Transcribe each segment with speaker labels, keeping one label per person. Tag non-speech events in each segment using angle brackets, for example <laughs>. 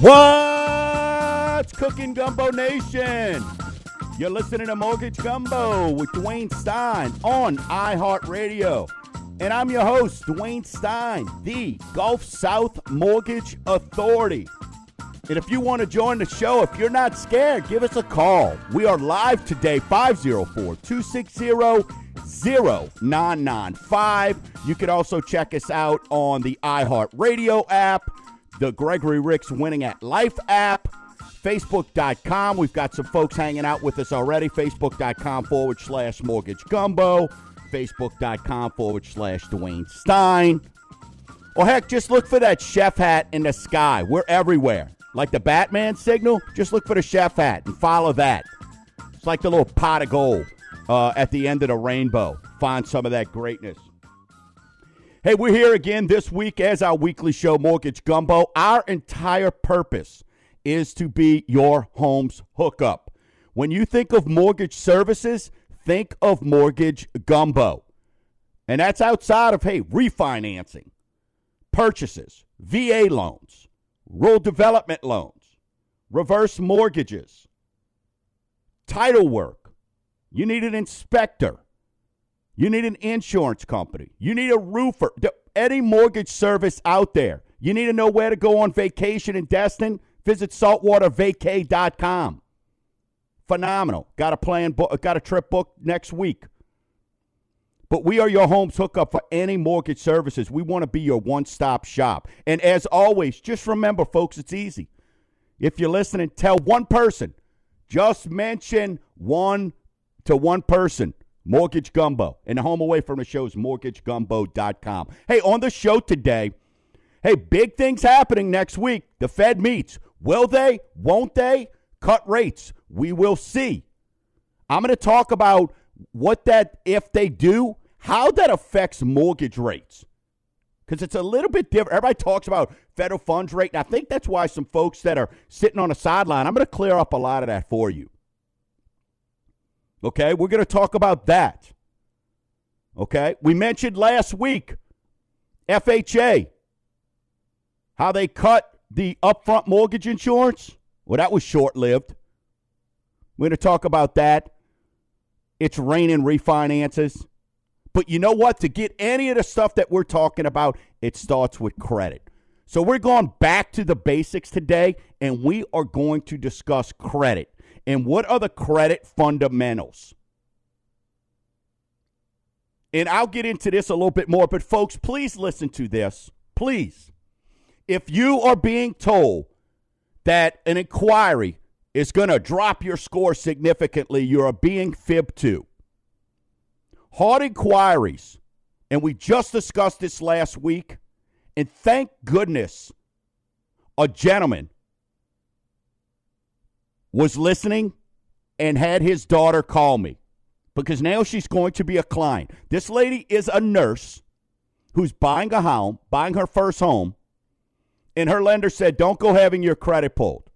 Speaker 1: What's cooking, Gumbo Nation? You're listening to Mortgage Gumbo with Dwayne Stein on iHeartRadio. And I'm your host, Dwayne Stein, the Gulf South Mortgage Authority. And if you want to join the show, if you're not scared, give us a call. We are live today, 504 260 0995. You can also check us out on the iHeartRadio app the Gregory Ricks Winning at Life app, Facebook.com. We've got some folks hanging out with us already. Facebook.com forward slash Mortgage Gumbo, Facebook.com forward slash Dwayne Stein. Or heck, just look for that chef hat in the sky. We're everywhere. Like the Batman signal, just look for the chef hat and follow that. It's like the little pot of gold uh, at the end of the rainbow. Find some of that greatness. Hey, we're here again this week as our weekly show, Mortgage Gumbo. Our entire purpose is to be your home's hookup. When you think of mortgage services, think of Mortgage Gumbo. And that's outside of, hey, refinancing, purchases, VA loans, rural development loans, reverse mortgages, title work. You need an inspector you need an insurance company. You need a roofer. Any mortgage service out there. You need to know where to go on vacation in Destin? Visit saltwatervacay.com. Phenomenal. Got a plan, got a trip booked next week. But we are your home's hookup for any mortgage services. We want to be your one stop shop. And as always, just remember, folks, it's easy. If you're listening, tell one person. Just mention one to one person Mortgage Gumbo. And the home away from the show is mortgagegumbo.com. Hey, on the show today, hey, big things happening next week. The Fed meets. Will they? Won't they? Cut rates. We will see. I'm going to talk about what that, if they do, how that affects mortgage rates. Because it's a little bit different. Everybody talks about federal funds rate, and I think that's why some folks that are sitting on the sideline, I'm going to clear up a lot of that for you. Okay, we're going to talk about that. Okay, we mentioned last week FHA, how they cut the upfront mortgage insurance. Well, that was short lived. We're going to talk about that. It's raining refinances. But you know what? To get any of the stuff that we're talking about, it starts with credit. So we're going back to the basics today, and we are going to discuss credit and what are the credit fundamentals? And I'll get into this a little bit more, but folks, please listen to this. Please. If you are being told that an inquiry is going to drop your score significantly, you are being fibbed to. Hard inquiries, and we just discussed this last week, and thank goodness a gentleman was listening and had his daughter call me because now she's going to be a client. This lady is a nurse who's buying a home, buying her first home, and her lender said, Don't go having your credit pulled.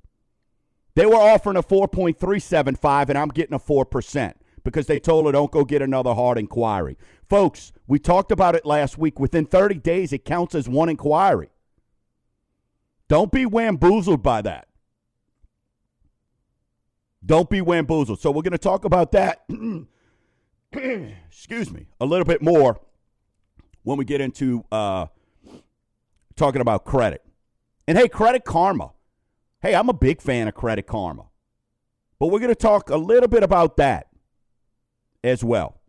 Speaker 1: They were offering a 4.375, and I'm getting a 4% because they told her, Don't go get another hard inquiry. Folks, we talked about it last week. Within 30 days, it counts as one inquiry. Don't be wamboozled by that. Don't be wamboozled. So we're going to talk about that. <clears throat> excuse me, a little bit more when we get into uh, talking about credit. And hey, Credit Karma. Hey, I'm a big fan of Credit Karma. But we're going to talk a little bit about that as well.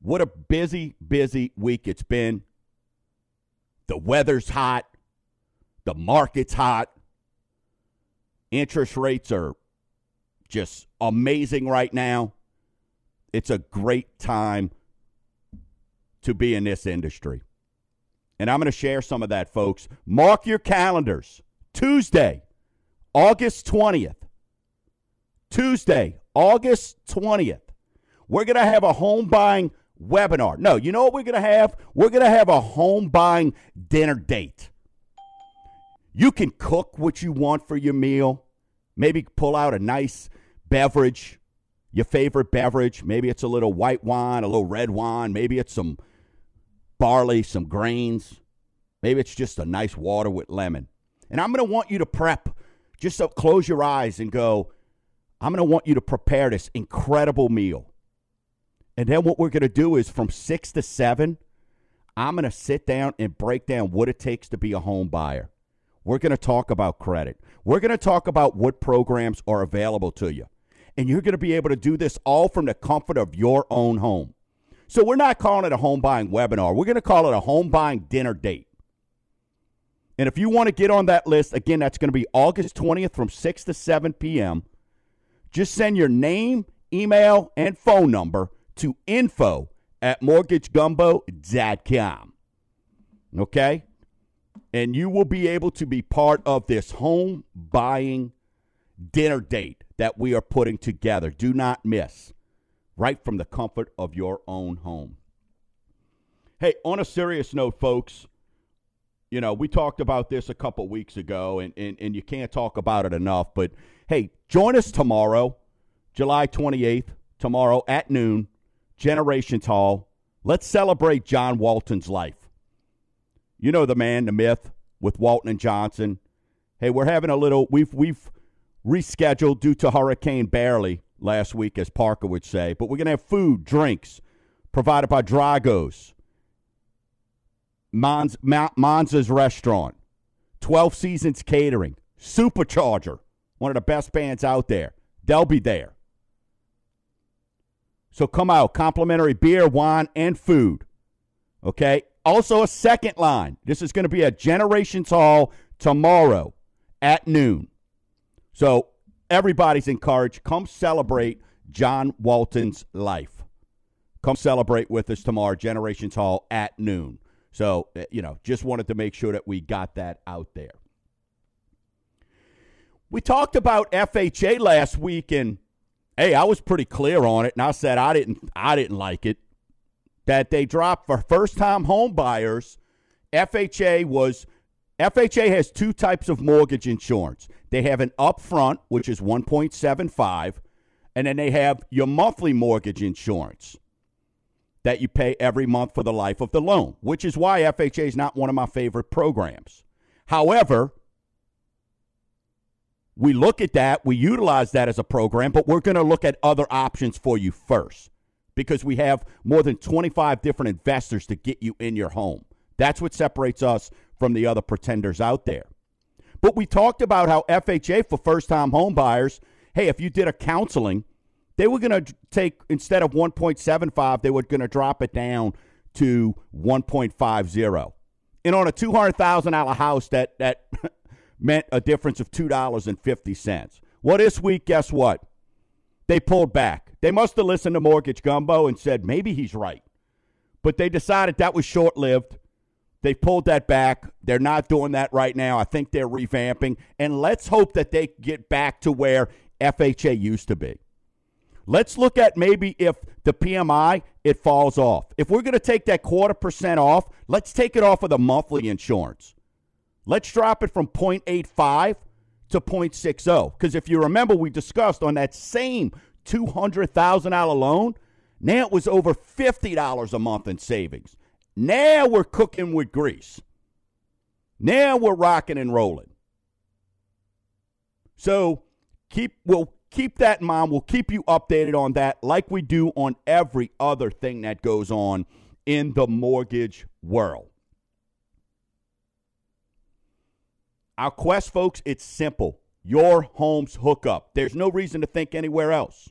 Speaker 1: What a busy, busy week it's been. The weather's hot. The market's hot. Interest rates are just amazing right now. It's a great time to be in this industry. And I'm going to share some of that, folks. Mark your calendars. Tuesday, August 20th. Tuesday, August 20th. We're going to have a home buying webinar. No, you know what we're going to have? We're going to have a home buying dinner date. You can cook what you want for your meal. Maybe pull out a nice beverage, your favorite beverage. Maybe it's a little white wine, a little red wine. Maybe it's some barley, some grains. Maybe it's just a nice water with lemon. And I'm going to want you to prep. Just so close your eyes and go, I'm going to want you to prepare this incredible meal. And then what we're going to do is from 6 to 7, I'm going to sit down and break down what it takes to be a home buyer. We're going to talk about credit. We're going to talk about what programs are available to you. And you're going to be able to do this all from the comfort of your own home. So we're not calling it a home buying webinar. We're going to call it a home buying dinner date. And if you want to get on that list, again, that's going to be August 20th from 6 to 7 p.m. Just send your name, email, and phone number to info at mortgagegumbo.com. Okay? And you will be able to be part of this home buying dinner date that we are putting together. Do not miss. Right from the comfort of your own home. Hey, on a serious note, folks, you know, we talked about this a couple weeks ago, and, and, and you can't talk about it enough. But hey, join us tomorrow, July 28th, tomorrow at noon, Generations Hall. Let's celebrate John Walton's life. You know the man, the myth with Walton and Johnson. Hey, we're having a little we've we've rescheduled due to Hurricane Barely last week, as Parker would say. But we're gonna have food, drinks provided by Drago's. Monz, Monza's Restaurant, 12 Seasons Catering, Supercharger, one of the best bands out there. They'll be there. So come out, complimentary beer, wine, and food. Okay? Also, a second line. This is going to be at Generations Hall tomorrow at noon. So everybody's encouraged. Come celebrate John Walton's life. Come celebrate with us tomorrow, Generations Hall at noon. So, uh, you know, just wanted to make sure that we got that out there. We talked about FHA last week and hey, I was pretty clear on it and I said I didn't I didn't like it that they dropped for first-time home buyers. FHA was FHA has two types of mortgage insurance. They have an upfront, which is 1.75, and then they have your monthly mortgage insurance that you pay every month for the life of the loan, which is why FHA is not one of my favorite programs. However, we look at that, we utilize that as a program, but we're going to look at other options for you first because we have more than 25 different investors to get you in your home. That's what separates us from the other pretenders out there. But we talked about how FHA for first time home buyers, hey, if you did a counseling, they were going to take, instead of 1.75, they were going to drop it down to 1.50. And on a $200,000 house, that, that <laughs> meant a difference of $2.50. Well, this week, guess what? They pulled back. They must have listened to Mortgage Gumbo and said, maybe he's right. But they decided that was short lived. They pulled that back. They're not doing that right now. I think they're revamping. And let's hope that they get back to where FHA used to be. Let's look at maybe if the PMI it falls off. If we're going to take that quarter percent off, let's take it off of the monthly insurance. Let's drop it from 0.85 to 0.60 because if you remember we discussed on that same $200,000 loan, now it was over $50 a month in savings. Now we're cooking with grease. Now we're rocking and rolling. So keep we'll keep that in mind. We'll keep you updated on that like we do on every other thing that goes on in the mortgage world. Our quest, folks, it's simple. Your home's hookup. There's no reason to think anywhere else.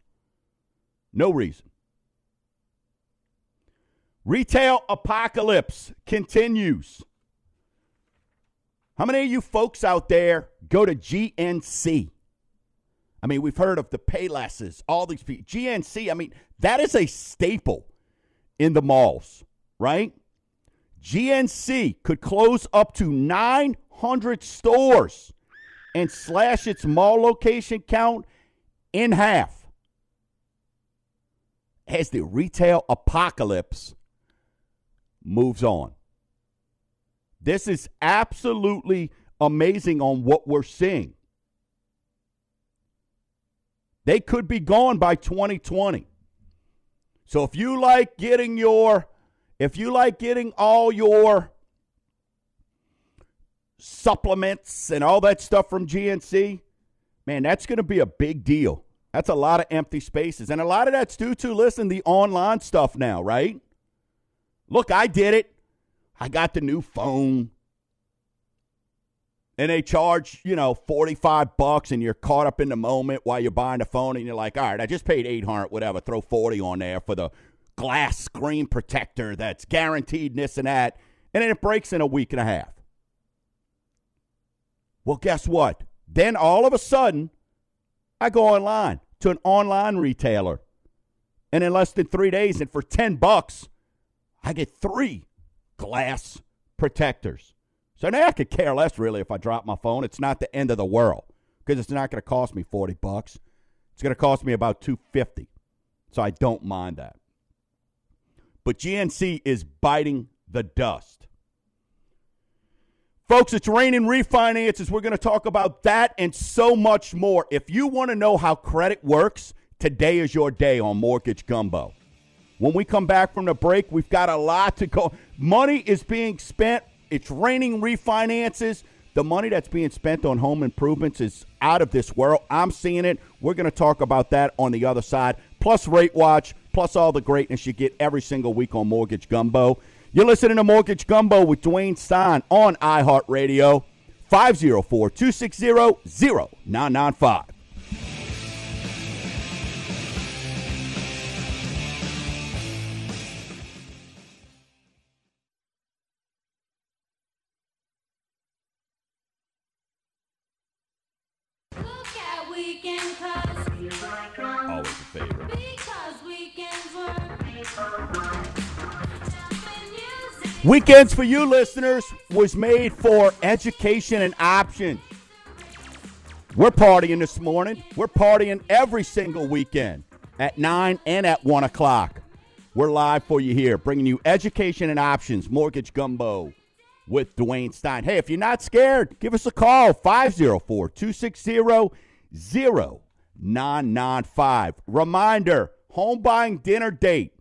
Speaker 1: No reason. Retail apocalypse continues. How many of you folks out there go to GNC? I mean, we've heard of the Paylesses, all these people. GNC, I mean, that is a staple in the malls, right? GNC could close up to 900 stores and slash its mall location count in half as the retail apocalypse moves on. This is absolutely amazing on what we're seeing. They could be gone by 2020. So if you like getting your if you like getting all your supplements and all that stuff from GNC, man, that's going to be a big deal. That's a lot of empty spaces. And a lot of that's due to, listen, the online stuff now, right? Look, I did it. I got the new phone. And they charge, you know, 45 bucks and you're caught up in the moment while you're buying the phone and you're like, all right, I just paid 800, whatever, throw 40 on there for the glass screen protector that's guaranteed this and that. And then it breaks in a week and a half. Well, guess what? Then all of a sudden, I go online to an online retailer. And in less than three days, and for 10 bucks, I get three glass protectors. So now I could care less really if I drop my phone. It's not the end of the world because it's not going to cost me 40 bucks. It's going to cost me about 250. So I don't mind that. But GNC is biting the dust. Folks, it's raining refinances. We're going to talk about that and so much more. If you want to know how credit works, today is your day on Mortgage Gumbo. When we come back from the break, we've got a lot to go. Money is being spent. It's raining refinances. The money that's being spent on home improvements is out of this world. I'm seeing it. We're going to talk about that on the other side. Plus, Rate Watch, plus all the greatness you get every single week on Mortgage Gumbo. You're listening to Mortgage Gumbo with Dwayne Stein on iHeartRadio, 504 260 0995. Weekends for you listeners was made for education and options. We're partying this morning. We're partying every single weekend at 9 and at 1 o'clock. We're live for you here, bringing you education and options, mortgage gumbo with Dwayne Stein. Hey, if you're not scared, give us a call 504 260 0995. Reminder home buying dinner date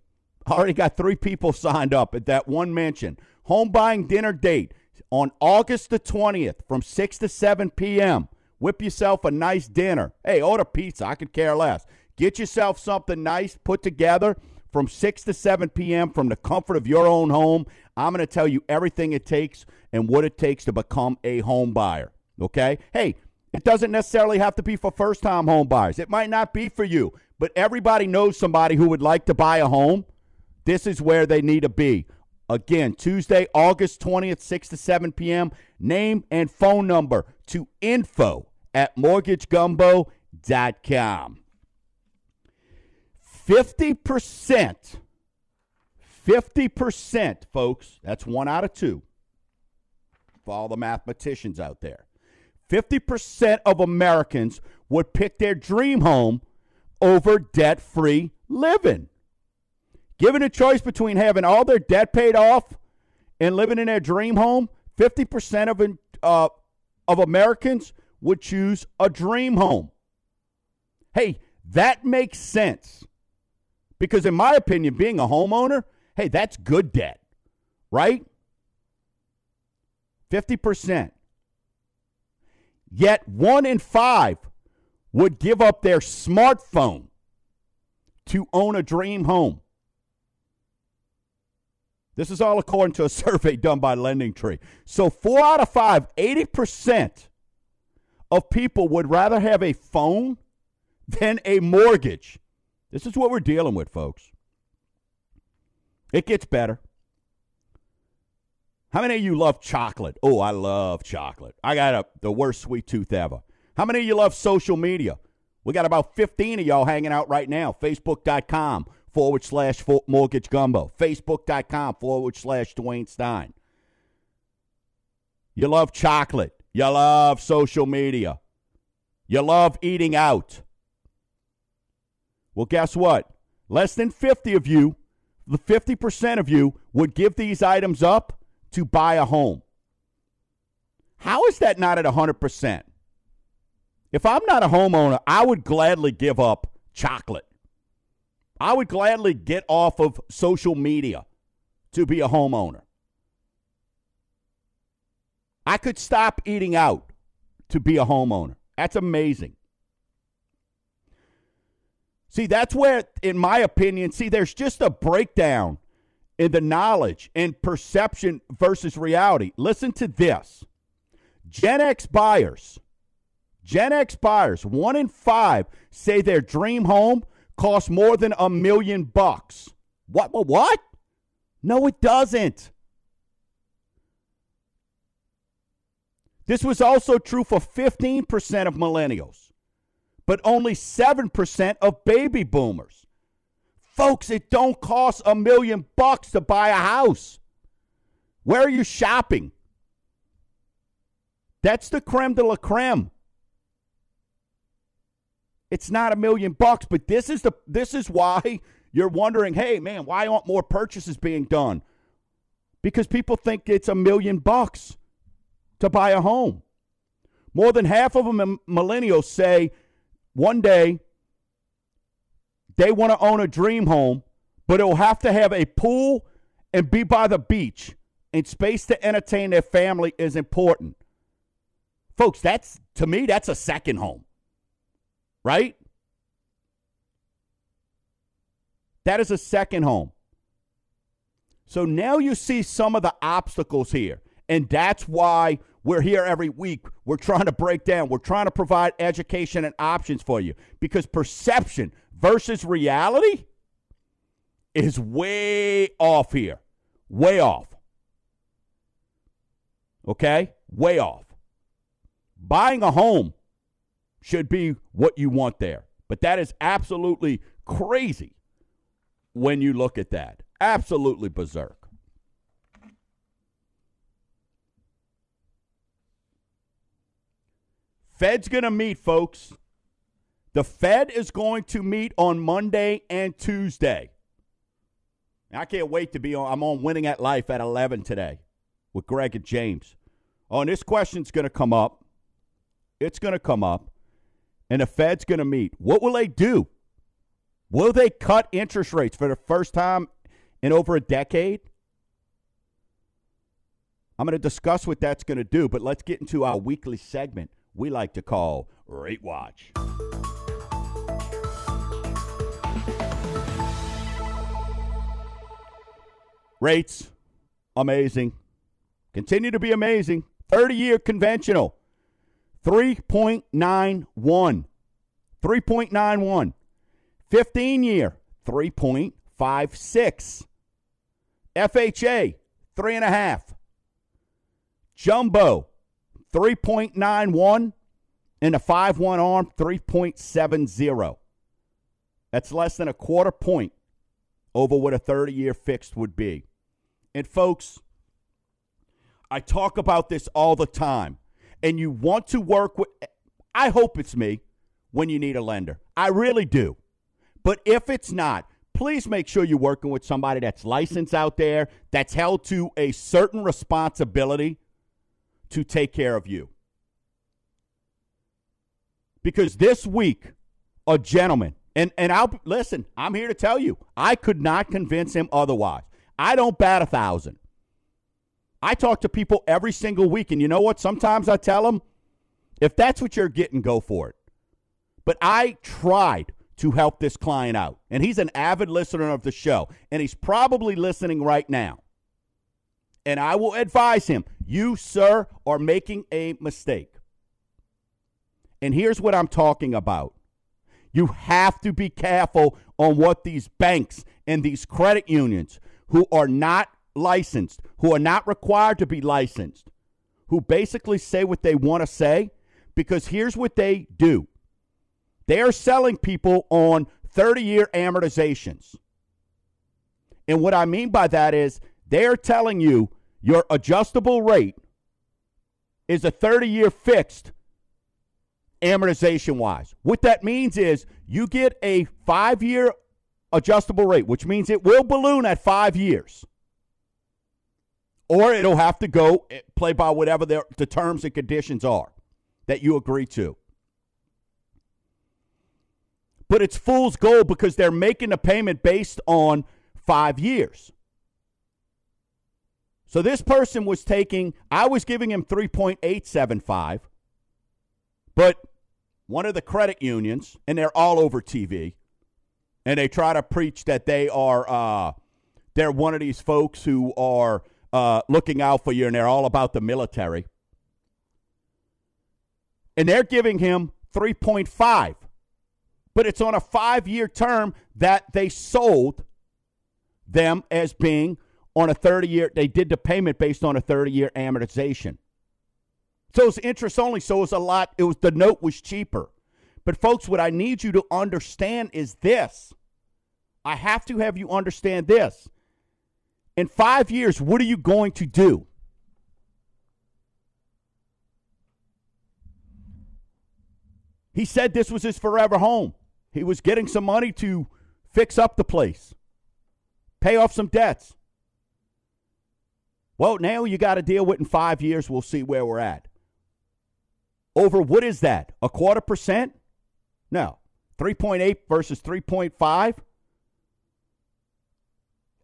Speaker 1: Already got three people signed up at that one mention. Home buying dinner date on August the 20th from 6 to 7 p.m. Whip yourself a nice dinner. Hey, order pizza. I could care less. Get yourself something nice put together from 6 to 7 p.m. from the comfort of your own home. I'm going to tell you everything it takes and what it takes to become a home buyer. Okay? Hey, it doesn't necessarily have to be for first time home buyers. It might not be for you, but everybody knows somebody who would like to buy a home. This is where they need to be. Again, Tuesday, August 20th, 6 to 7 p.m. Name and phone number to info at mortgagegumbo.com. 50%, 50%, folks, that's one out of two for all the mathematicians out there. 50% of Americans would pick their dream home over debt free living. Given a choice between having all their debt paid off and living in their dream home, 50% of, uh, of Americans would choose a dream home. Hey, that makes sense. Because, in my opinion, being a homeowner, hey, that's good debt, right? 50%. Yet, one in five would give up their smartphone to own a dream home. This is all according to a <laughs> survey done by Lending Tree. So, four out of five, 80% of people would rather have a phone than a mortgage. This is what we're dealing with, folks. It gets better. How many of you love chocolate? Oh, I love chocolate. I got a, the worst sweet tooth ever. How many of you love social media? We got about 15 of y'all hanging out right now. Facebook.com forward slash mortgage gumbo. Facebook.com forward slash Dwayne Stein. You love chocolate. You love social media. You love eating out. Well, guess what? Less than 50 of you, the 50% of you, would give these items up to buy a home. How is that not at 100%? If I'm not a homeowner, I would gladly give up chocolate. I would gladly get off of social media to be a homeowner. I could stop eating out to be a homeowner. That's amazing. See, that's where, in my opinion, see, there's just a breakdown in the knowledge and perception versus reality. Listen to this Gen X buyers, Gen X buyers, one in five say their dream home costs more than a million bucks. What? What? No, it doesn't. This was also true for 15% of millennials, but only 7% of baby boomers. Folks, it don't cost a million bucks to buy a house. Where are you shopping? That's the creme de la creme. It's not a million bucks, but this is the this is why you're wondering, hey man, why aren't more purchases being done? Because people think it's a million bucks to buy a home. More than half of them millennials say one day they want to own a dream home, but it will have to have a pool and be by the beach, and space to entertain their family is important. Folks, that's to me, that's a second home. Right? That is a second home. So now you see some of the obstacles here. And that's why we're here every week. We're trying to break down, we're trying to provide education and options for you because perception versus reality is way off here. Way off. Okay? Way off. Buying a home should be what you want there. But that is absolutely crazy when you look at that. Absolutely berserk. Fed's going to meet, folks. The Fed is going to meet on Monday and Tuesday. I can't wait to be on. I'm on Winning at Life at 11 today with Greg and James. Oh, and this question's going to come up. It's going to come up. And the Fed's going to meet. What will they do? Will they cut interest rates for the first time in over a decade? I'm going to discuss what that's going to do, but let's get into our weekly segment we like to call Rate Watch. Rates, amazing. Continue to be amazing. 30 year conventional, 3.91. 3.91. 15 year, 3.56. FHA, 3.5. Jumbo, 3.91. And a 5 1 arm, 3.70. That's less than a quarter point over what a 30 year fixed would be. And folks, I talk about this all the time. And you want to work with, I hope it's me when you need a lender. I really do. But if it's not, please make sure you're working with somebody that's licensed out there, that's held to a certain responsibility to take care of you. Because this week, a gentleman, and, and I'll listen, I'm here to tell you, I could not convince him otherwise. I don't bat a thousand. I talk to people every single week, and you know what? Sometimes I tell them, if that's what you're getting, go for it. But I tried to help this client out. And he's an avid listener of the show, and he's probably listening right now. And I will advise him you, sir, are making a mistake. And here's what I'm talking about you have to be careful on what these banks and these credit unions who are not licensed, who are not required to be licensed, who basically say what they want to say, because here's what they do they are selling people on 30 year amortizations. And what I mean by that is they're telling you your adjustable rate is a 30 year fixed amortization wise. What that means is you get a five year adjustable rate, which means it will balloon at five years. Or it'll have to go eh, play by whatever the terms and conditions are that you agree to. But it's fool's gold because they're making the payment based on five years. So this person was taking, I was giving him 3.875, but one of the credit unions, and they're all over TV, and they try to preach that they are, uh, they're one of these folks who are uh, looking out for you, and they're all about the military. And they're giving him 3.5, but it's on a five year term that they sold them as being on a 30 year, they did the payment based on a 30 year amortization. So it's interest only, so it was a lot, it was the note was cheaper. But folks, what I need you to understand is this. I have to have you understand this. In five years, what are you going to do? He said this was his forever home. He was getting some money to fix up the place, pay off some debts. Well, now you got to deal with in five years. We'll see where we're at. Over what is that? A quarter percent? No. 3.8 versus 3.5?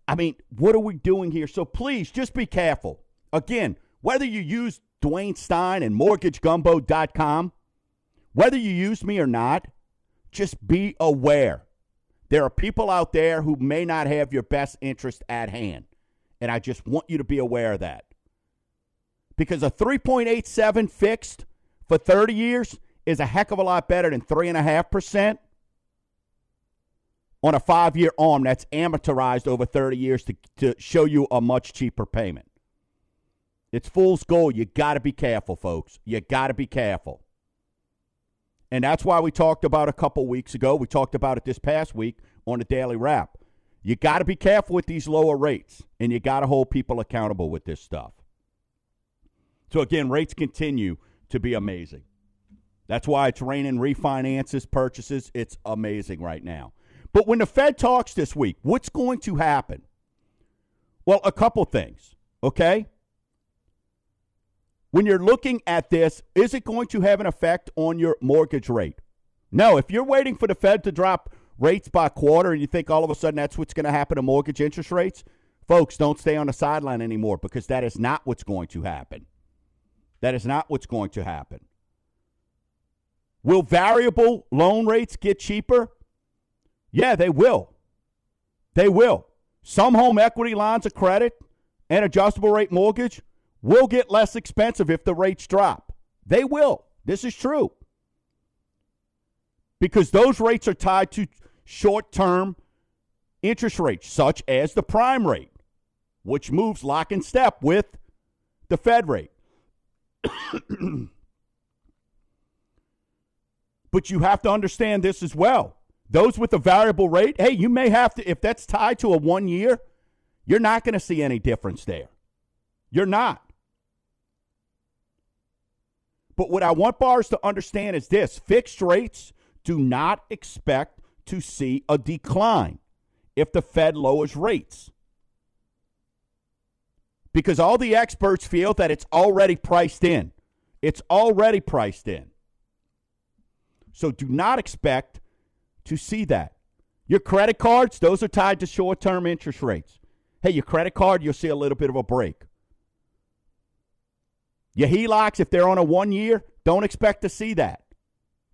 Speaker 1: I mean, what are we doing here? So please just be careful. Again, whether you use Dwayne Stein and mortgagegumbo.com, whether you use me or not, just be aware. There are people out there who may not have your best interest at hand. And I just want you to be aware of that. Because a 3.87 fixed for 30 years is a heck of a lot better than 3.5% on a five year arm that's amortized over 30 years to, to show you a much cheaper payment. It's fool's gold. You got to be careful, folks. You got to be careful. And that's why we talked about a couple weeks ago. We talked about it this past week on the Daily Wrap. You got to be careful with these lower rates, and you got to hold people accountable with this stuff. So, again, rates continue to be amazing. That's why it's raining refinances, purchases. It's amazing right now. But when the Fed talks this week, what's going to happen? Well, a couple things, okay? When you're looking at this, is it going to have an effect on your mortgage rate? No, if you're waiting for the Fed to drop rates by quarter and you think all of a sudden that's what's going to happen to mortgage interest rates, folks, don't stay on the sideline anymore because that is not what's going to happen. That is not what's going to happen. Will variable loan rates get cheaper? Yeah, they will. They will. Some home equity lines of credit and adjustable rate mortgage will get less expensive if the rates drop. They will. This is true. Because those rates are tied to short term interest rates, such as the prime rate, which moves lock and step with the Fed rate. <coughs> but you have to understand this as well. Those with a variable rate, hey, you may have to, if that's tied to a one year, you're not going to see any difference there. You're not. But what I want bars to understand is this fixed rates do not expect to see a decline if the Fed lowers rates. Because all the experts feel that it's already priced in. It's already priced in. So do not expect to see that. Your credit cards, those are tied to short term interest rates. Hey, your credit card, you'll see a little bit of a break. Your HELOCs, if they're on a one year, don't expect to see that.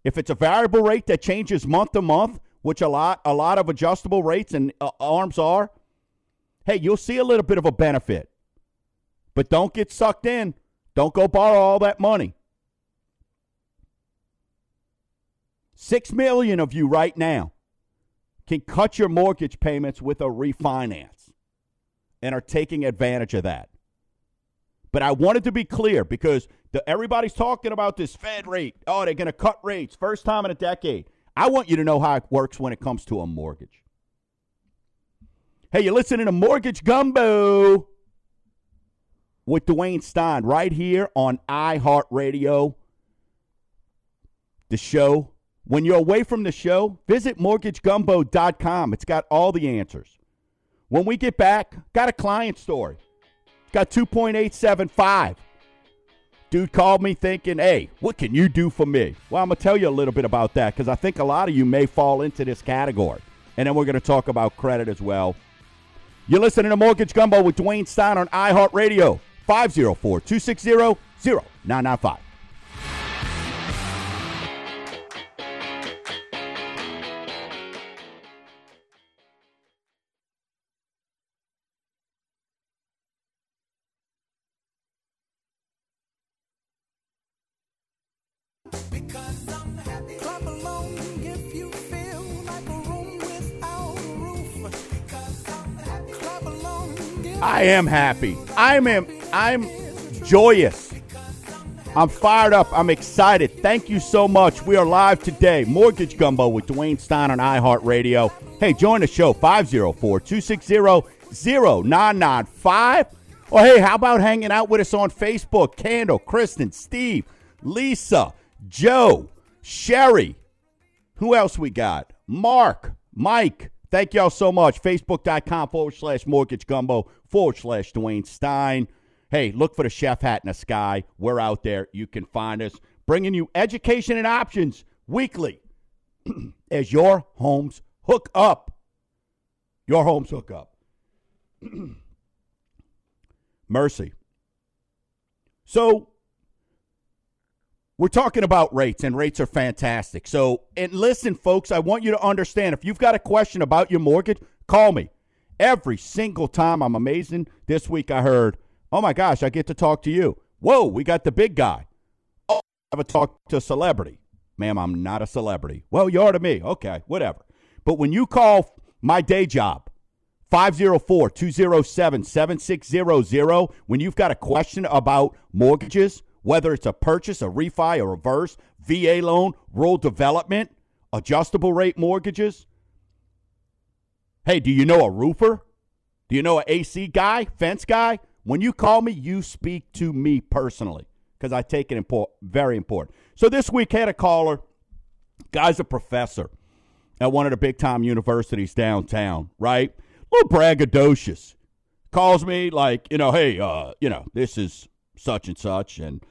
Speaker 1: If it's a variable rate that changes month to month, which a lot a lot of adjustable rates and uh, arms are, hey, you'll see a little bit of a benefit. But don't get sucked in. Don't go borrow all that money. 6 million of you right now can cut your mortgage payments with a refinance and are taking advantage of that. But I wanted to be clear because the, everybody's talking about this Fed rate. Oh, they're going to cut rates. First time in a decade. I want you to know how it works when it comes to a mortgage. Hey, you're listening to Mortgage Gumbo with Dwayne Stein right here on iHeartRadio. The show. When you're away from the show, visit mortgagegumbo.com. It's got all the answers. When we get back, got a client story. Got 2.875. Dude called me thinking, hey, what can you do for me? Well, I'm going to tell you a little bit about that because I think a lot of you may fall into this category. And then we're going to talk about credit as well. You're listening to Mortgage Gumbo with Dwayne Stein on iHeartRadio, 504 260 0995. I am happy. I'm am, I'm joyous. I'm fired up. I'm excited. Thank you so much. We are live today. Mortgage Gumbo with Dwayne Stein on iHeartRadio. Hey, join the show 504 260 0995. Or hey, how about hanging out with us on Facebook? Candle, Kristen, Steve, Lisa, Joe, Sherry. Who else we got? Mark, Mike. Thank y'all so much. Facebook.com forward slash mortgage gumbo forward slash Dwayne Stein. Hey, look for the chef hat in the sky. We're out there. You can find us bringing you education and options weekly <clears throat> as your homes hook up. Your homes hook up. <clears throat> Mercy. So, we're talking about rates, and rates are fantastic. So, and listen, folks, I want you to understand if you've got a question about your mortgage, call me. Every single time I'm amazing. This week I heard, oh my gosh, I get to talk to you. Whoa, we got the big guy. Oh, I have a talk to a celebrity. Ma'am, I'm not a celebrity. Well, you are to me. Okay, whatever. But when you call my day job, 504 207 7600, when you've got a question about mortgages, whether it's a purchase, a refi, a reverse, VA loan, rural development, adjustable rate mortgages, Hey, do you know a roofer? Do you know an AC guy, fence guy? When you call me, you speak to me personally because I take it important, very important. So this week had a caller. Guy's a professor at one of the big time universities downtown, right? A little braggadocious. Calls me like, you know, hey, uh, you know, this is such and such, and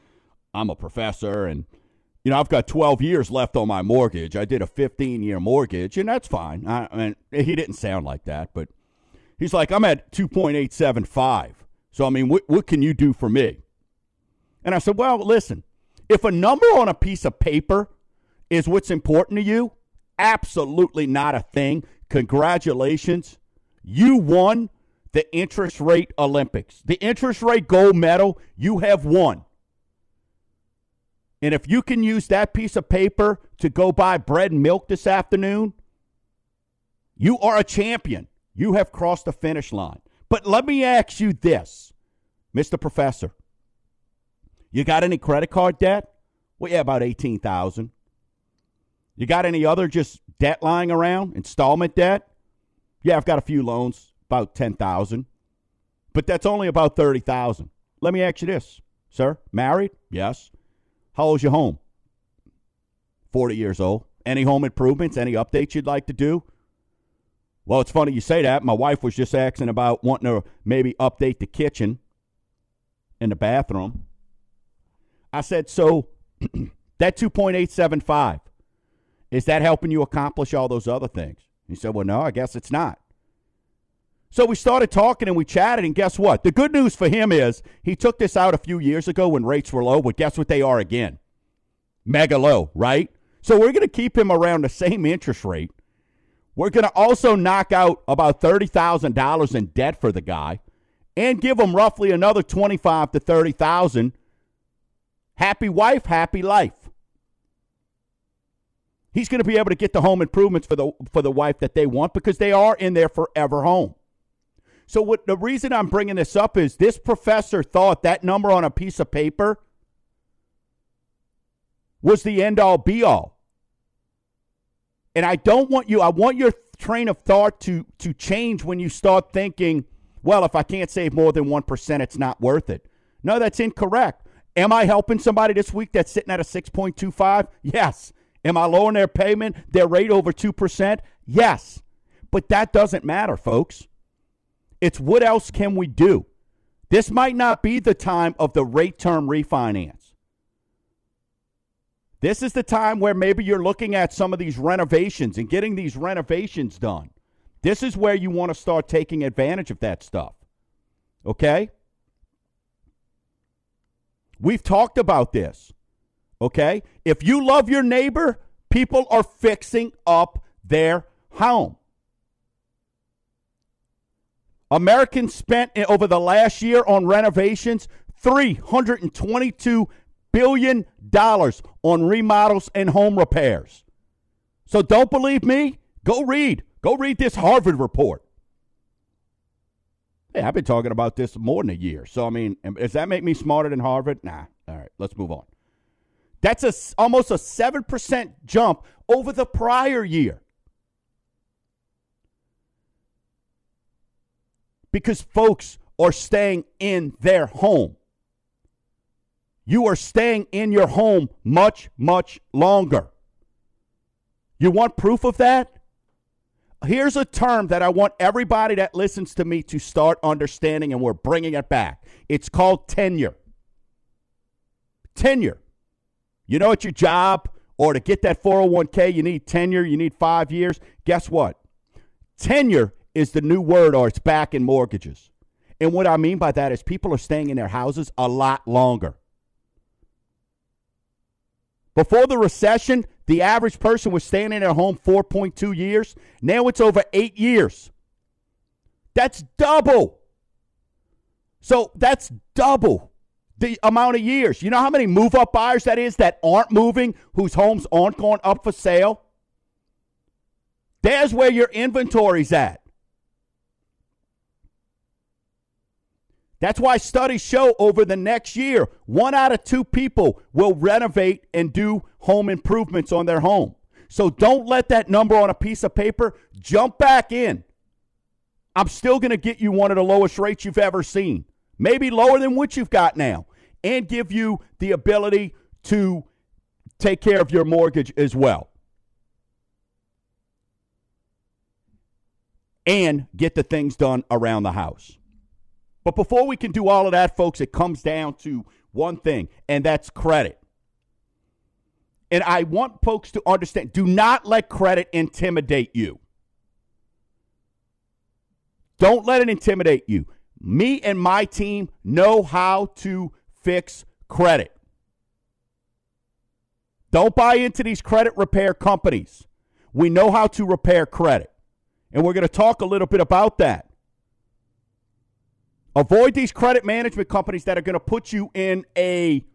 Speaker 1: I'm a professor, and you know, I've got 12 years left on my mortgage. I did a 15 year mortgage, and that's fine. I, I mean, he didn't sound like that, but he's like, I'm at 2.875. So, I mean, what, what can you do for me? And I said, well, listen, if a number on a piece of paper is what's important to you, absolutely not a thing. Congratulations. You won the interest rate Olympics. The interest rate gold medal, you have won. And if you can use that piece of paper to go buy bread and milk this afternoon, you are a champion. You have crossed the finish line. But let me ask you this, Mr. Professor. You got any credit card debt? Well, yeah, about 18,000. You got any other just debt lying around? Installment debt? Yeah, I've got a few loans, about 10,000. But that's only about 30,000. Let me ask you this, sir. Married? Yes. How old's your home? 40 years old. Any home improvements? Any updates you'd like to do? Well, it's funny you say that. My wife was just asking about wanting to maybe update the kitchen and the bathroom. I said, so <clears throat> that 2.875, is that helping you accomplish all those other things? He said, well, no, I guess it's not. So we started talking and we chatted, and guess what? The good news for him is he took this out a few years ago when rates were low, but guess what they are again? Mega low, right? So we're going to keep him around the same interest rate. We're going to also knock out about $30,000 in debt for the guy and give him roughly another 25 to 30,000. Happy wife, happy life. He's going to be able to get the home improvements for the for the wife that they want because they are in their forever home. So what the reason I'm bringing this up is this professor thought that number on a piece of paper was the end all be all. And I don't want you I want your train of thought to to change when you start thinking, well, if I can't save more than 1%, it's not worth it. No, that's incorrect. Am I helping somebody this week that's sitting at a 6.25? Yes. Am I lowering their payment, their rate over 2%? Yes. But that doesn't matter, folks. It's what else can we do? This might not be the time of the rate term refinance. This is the time where maybe you're looking at some of these renovations and getting these renovations done. This is where you want to start taking advantage of that stuff. Okay? We've talked about this. Okay? If you love your neighbor, people are fixing up their home. Americans spent over the last year on renovations $322 billion on remodels and home repairs. So don't believe me? Go read. Go read this Harvard report. Hey, I've been talking about this more than a year. So, I mean, does that make me smarter than Harvard? Nah. All right, let's move on. That's a, almost a 7% jump over the prior year. Because folks are staying in their home. You are staying in your home much, much longer. You want proof of that? Here's a term that I want everybody that listens to me to start understanding, and we're bringing it back. It's called tenure. Tenure. You know, at your job or to get that 401k, you need tenure, you need five years. Guess what? Tenure is the new word, or it's back in mortgages. And what I mean by that is people are staying in their houses a lot longer. Before the recession, the average person was staying in their home 4.2 years. Now it's over eight years. That's double. So that's double the amount of years. You know how many move up buyers that is that aren't moving, whose homes aren't going up for sale? There's where your inventory's at. That's why studies show over the next year, one out of two people will renovate and do home improvements on their home. So don't let that number on a piece of paper jump back in. I'm still going to get you one of the lowest rates you've ever seen, maybe lower than what you've got now, and give you the ability to take care of your mortgage as well. And get the things done around the house. But before we can do all of that, folks, it comes down to one thing, and that's credit. And I want folks to understand do not let credit intimidate you. Don't let it intimidate you. Me and my team know how to fix credit. Don't buy into these credit repair companies. We know how to repair credit. And we're going to talk a little bit about that. Avoid these credit management companies that are going to put you in a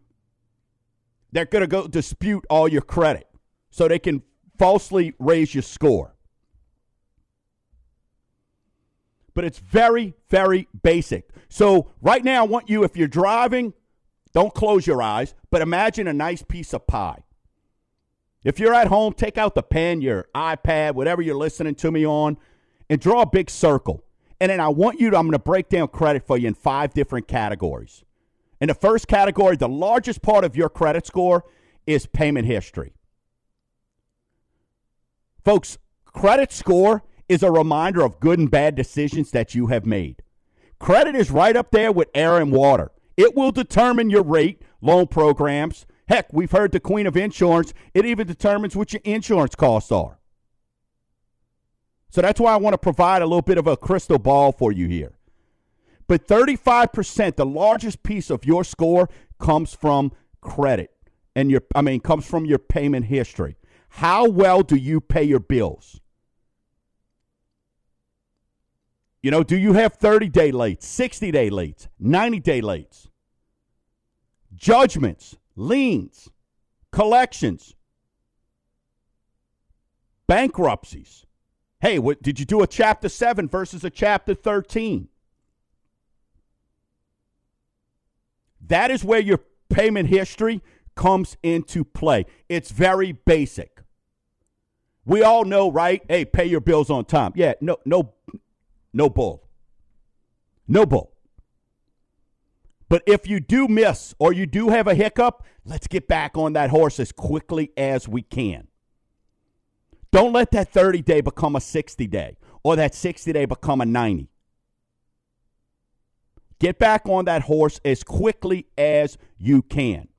Speaker 1: they're going to go dispute all your credit so they can falsely raise your score. But it's very, very basic. So, right now, I want you, if you're driving, don't close your eyes, but imagine a nice piece of pie. If you're at home, take out the pen, your iPad, whatever you're listening to me on, and draw a big circle. And then I want you to, I'm going to break down credit for you in five different categories. In the first category, the largest part of your credit score is payment history. Folks, credit score is a reminder of good and bad decisions that you have made. Credit is right up there with air and water. It will determine your rate, loan programs. Heck, we've heard the queen of insurance. It even determines what your insurance costs are. So that's why I want to provide a little bit of a crystal ball for you here. But 35%, the largest piece of your score comes from credit and your I mean comes from your payment history. How well do you pay your bills? You know, do you have 30 day late, 60 day late, 90 day late? Judgments, liens, collections, bankruptcies. Hey, what, did you do a chapter 7 versus a chapter 13? That is where your payment history comes into play. It's very basic. We all know, right? Hey, pay your bills on time. Yeah, no no no bull. No bull. But if you do miss or you do have a hiccup, let's get back on that horse as quickly as we can. Don't let that 30 day become a 60 day or that 60 day become a 90. Get back on that horse as quickly as you can.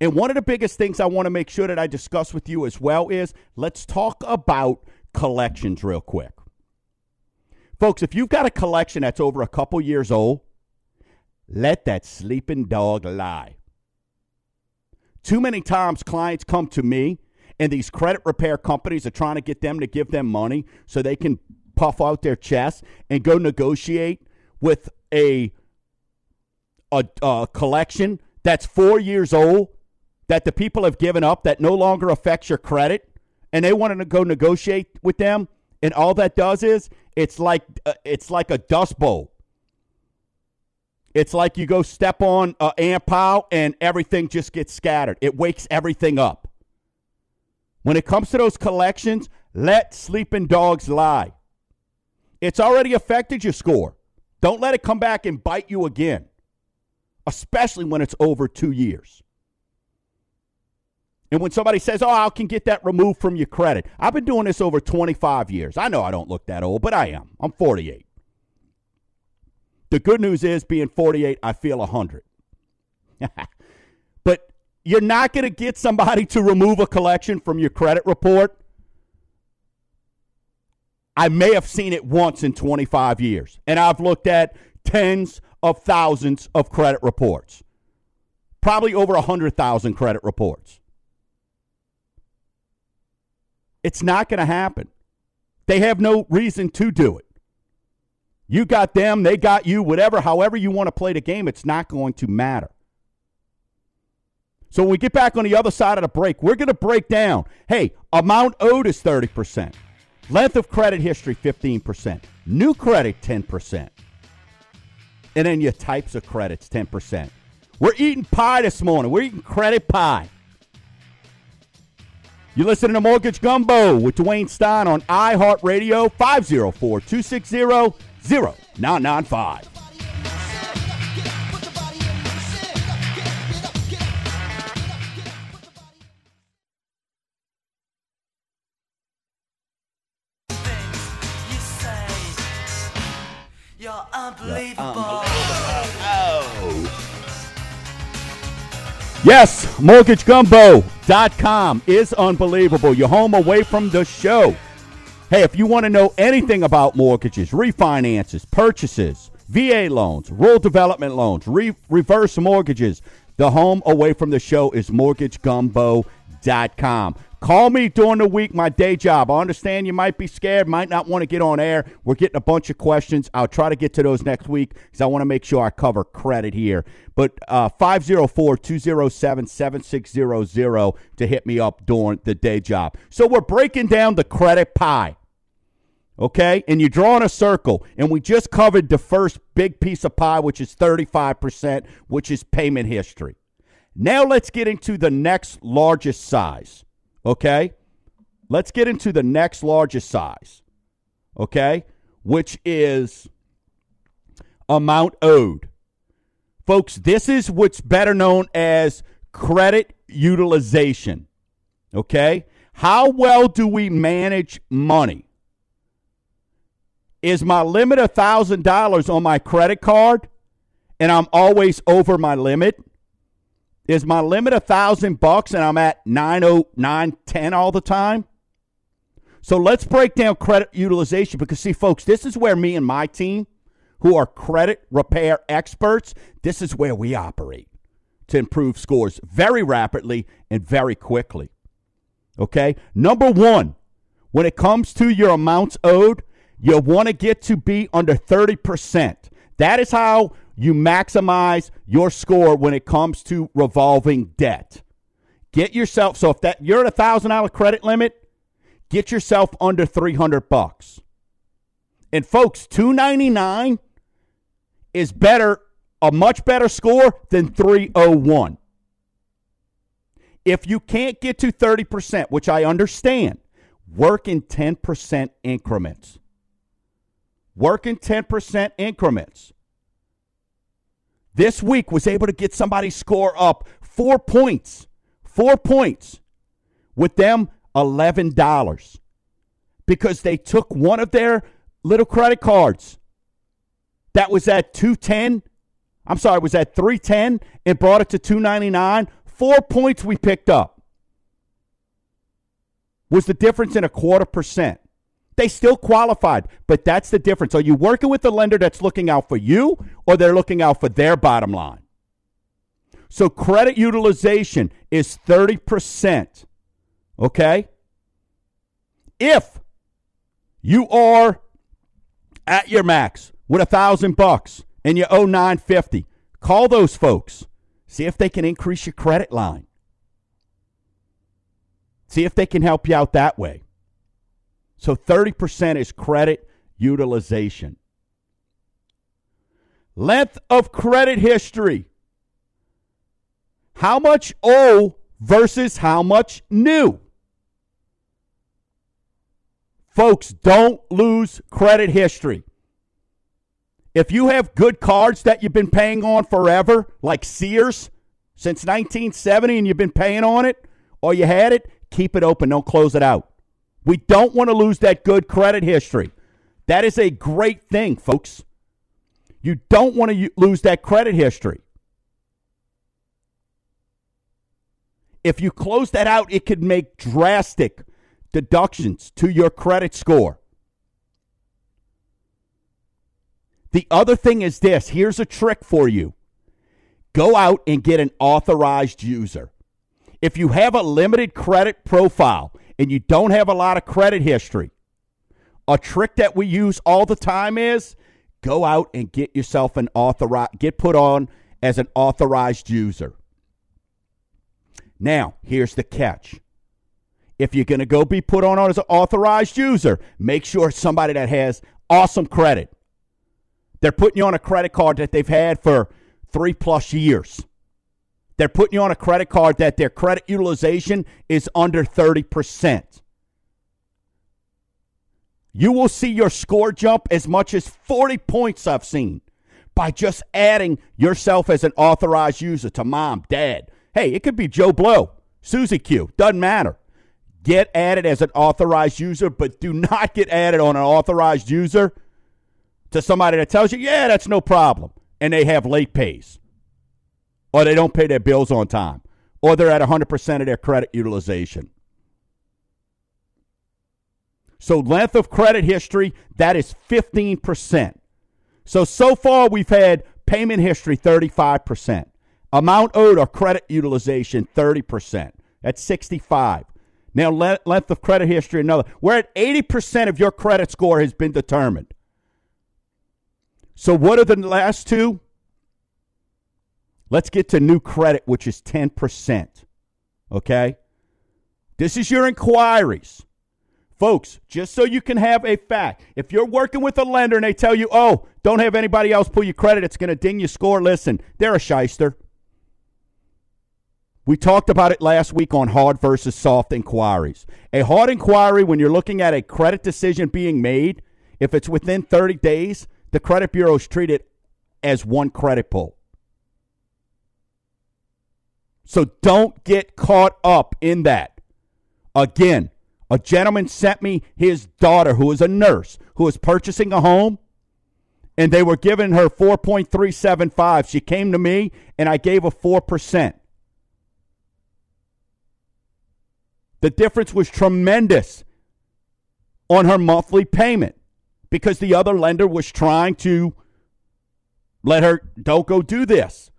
Speaker 1: And one of the biggest things I want to make sure that I discuss with you as well is let's talk about collections real quick. Folks, if you've got a collection that's over a couple years old, let that sleeping dog lie. Too many times clients come to me and these credit repair companies are trying to get them to give them money so they can puff out their chest and go negotiate with a, a, a collection that's four years old that the people have given up that no longer affects your credit. And they want to go negotiate with them. And all that does is it's like uh, it's like a dust bowl. It's like you go step on an ant pile and everything just gets scattered. It wakes everything up when it comes to those collections let sleeping dogs lie it's already affected your score don't let it come back and bite you again especially when it's over two years and when somebody says, oh, I can get that removed from your credit, I've been doing this over 25 years. I know I don't look that old, but I am. I'm 48. The good news is, being 48, I feel 100. <laughs> you're not going to get somebody to remove a collection from your credit report. I may have seen it once in 25 years, and I've looked at tens of thousands of credit reports, probably over 100,000 credit reports. It's not going to happen. They have no reason to do it. You got them, they got you, whatever, however you want to play the game, it's not going to matter. So when we get back on the other side of the break, we're going to break down hey, amount owed is 30%, length of credit history 15%, new credit 10%, and then your types of credits 10%. We're eating pie this morning. We're eating credit pie. You're listening to Mortgage Gumbo with Dwayne Stein on iHeartRadio 504 260 0995. Yes, mortgagegumbo.com is unbelievable. You're home away from the show. Hey, if you want to know anything about mortgages, refinances, purchases, VA loans, rural development loans, re- reverse mortgages, the home away from the show is mortgagegumbo.com. Call me during the week, my day job. I understand you might be scared, might not want to get on air. We're getting a bunch of questions. I'll try to get to those next week because I want to make sure I cover credit here. But uh, 504 207 7600 to hit me up during the day job. So we're breaking down the credit pie. Okay? And you're drawing a circle. And we just covered the first big piece of pie, which is 35%, which is payment history. Now let's get into the next largest size. Okay? Let's get into the next largest size. Okay? Which is amount owed. Folks, this is what's better known as credit utilization. Okay? How well do we manage money? Is my limit $1,000 on my credit card and I'm always over my limit? Is my limit a thousand bucks and I'm at nine oh nine ten all the time? So let's break down credit utilization because see, folks, this is where me and my team, who are credit repair experts, this is where we operate to improve scores very rapidly and very quickly. Okay? Number one, when it comes to your amounts owed, you want to get to be under 30%. That is how you maximize your score when it comes to revolving debt. Get yourself so if that you're at a thousand dollar credit limit, get yourself under three hundred bucks. And folks, two ninety nine is better, a much better score than three oh one. If you can't get to 30%, which I understand, work in 10% increments. Work in 10% increments this week was able to get somebody score up four points, four points with them $11 because they took one of their little credit cards that was at 210 I'm sorry, it was at 310 and brought it to 299 four points we picked up was the difference in a quarter percent. They still qualified, but that's the difference. Are you working with a lender that's looking out for you or they're looking out for their bottom line? So credit utilization is 30%. Okay? If you are at your max with a thousand bucks and you owe 950, call those folks. See if they can increase your credit line. See if they can help you out that way. So 30% is credit utilization. Length of credit history. How much old versus how much new? Folks, don't lose credit history. If you have good cards that you've been paying on forever, like Sears since 1970 and you've been paying on it, or you had it, keep it open. Don't close it out. We don't want to lose that good credit history. That is a great thing, folks. You don't want to lose that credit history. If you close that out, it could make drastic deductions to your credit score. The other thing is this here's a trick for you go out and get an authorized user. If you have a limited credit profile and you don't have a lot of credit history, a trick that we use all the time is go out and get yourself an authorized get put on as an authorized user. Now, here's the catch. If you're going to go be put on as an authorized user, make sure it's somebody that has awesome credit. They're putting you on a credit card that they've had for three plus years. They're putting you on a credit card that their credit utilization is under 30%. You will see your score jump as much as 40 points, I've seen, by just adding yourself as an authorized user to mom, dad. Hey, it could be Joe Blow, Susie Q, doesn't matter. Get added as an authorized user, but do not get added on an authorized user to somebody that tells you, yeah, that's no problem, and they have late pays, or they don't pay their bills on time, or they're at 100% of their credit utilization. So, length of credit history, that is 15%. So, so far we've had payment history 35%. Amount owed or credit utilization 30%. That's 65. Now, length of credit history, another. We're at 80% of your credit score has been determined. So, what are the last two? Let's get to new credit, which is 10%. Okay? This is your inquiries. Folks, just so you can have a fact, if you're working with a lender and they tell you, oh, don't have anybody else pull your credit, it's going to ding your score, listen, they're a shyster. We talked about it last week on hard versus soft inquiries. A hard inquiry, when you're looking at a credit decision being made, if it's within 30 days, the credit bureaus treat it as one credit pull. So don't get caught up in that. Again, a gentleman sent me his daughter, who is a nurse, who is purchasing a home, and they were giving her 4.375. She came to me, and I gave her 4%. The difference was tremendous on her monthly payment because the other lender was trying to let her, don't go do this.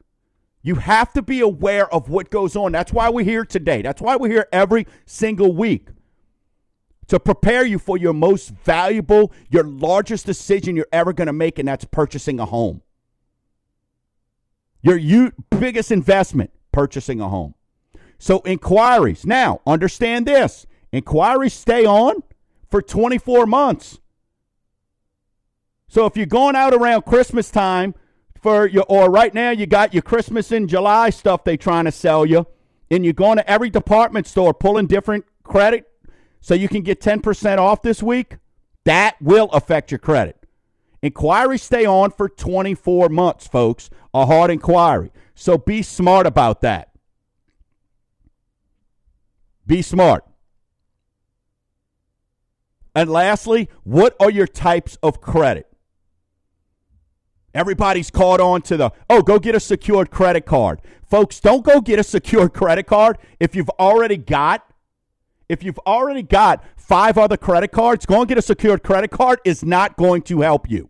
Speaker 1: You have to be aware of what goes on. That's why we're here today. That's why we're here every single week to prepare you for your most valuable, your largest decision you're ever going to make, and that's purchasing a home. Your you, biggest investment, purchasing a home. So, inquiries. Now, understand this inquiries stay on for 24 months. So if you're going out around Christmas time for your, or right now you got your Christmas in July stuff they trying to sell you, and you're going to every department store pulling different credit so you can get 10% off this week, that will affect your credit. Inquiries stay on for 24 months, folks. A hard inquiry. So be smart about that. Be smart. And lastly, what are your types of credit? Everybody's caught on to the, oh, go get a secured credit card. Folks, don't go get a secured <laughs> credit card if you've already got if you've already got five other credit cards, go and get a secured credit card is not going to help you.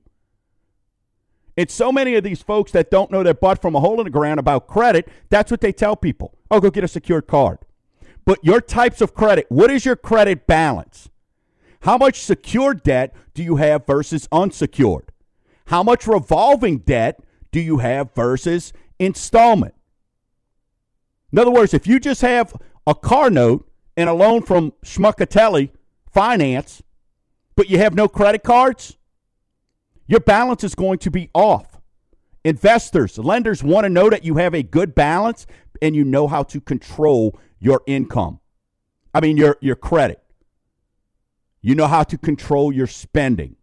Speaker 1: It's so many of these folks that don't know their butt from a hole in the ground about credit. That's what they tell people. Oh, go get a secured card. But your types of credit, what is your credit balance? How much secured debt do you have versus unsecured? How much revolving debt do you have versus installment? In other words, if you just have a car note and a loan from Schmuckatelli Finance, but you have no credit cards, your balance is going to be off. Investors, lenders want to know that you have a good balance and you know how to control your income. I mean, your, your credit. You know how to control your spending.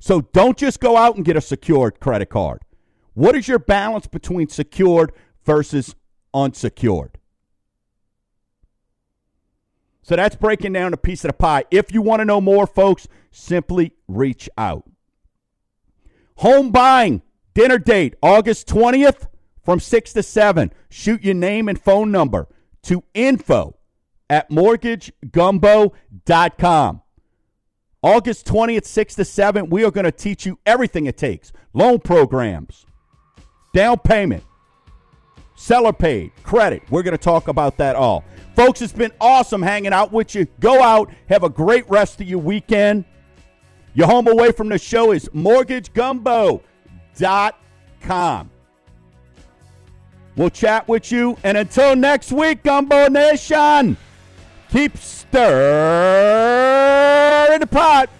Speaker 1: So don't just go out and get a secured credit card. What is your balance between secured versus unsecured? So that's breaking down a piece of the pie. If you want to know more, folks, simply reach out. Home buying dinner date August 20th from 6 to 7. Shoot your name and phone number to info at mortgagegumbo.com. August 20th, 6 to 7, we are going to teach you everything it takes loan programs, down payment, seller paid, credit. We're going to talk about that all. Folks, it's been awesome hanging out with you. Go out, have a great rest of your weekend. Your home away from the show is mortgagegumbo.com. We'll chat with you. And until next week, Gumbo Nation, keep stirring the pot.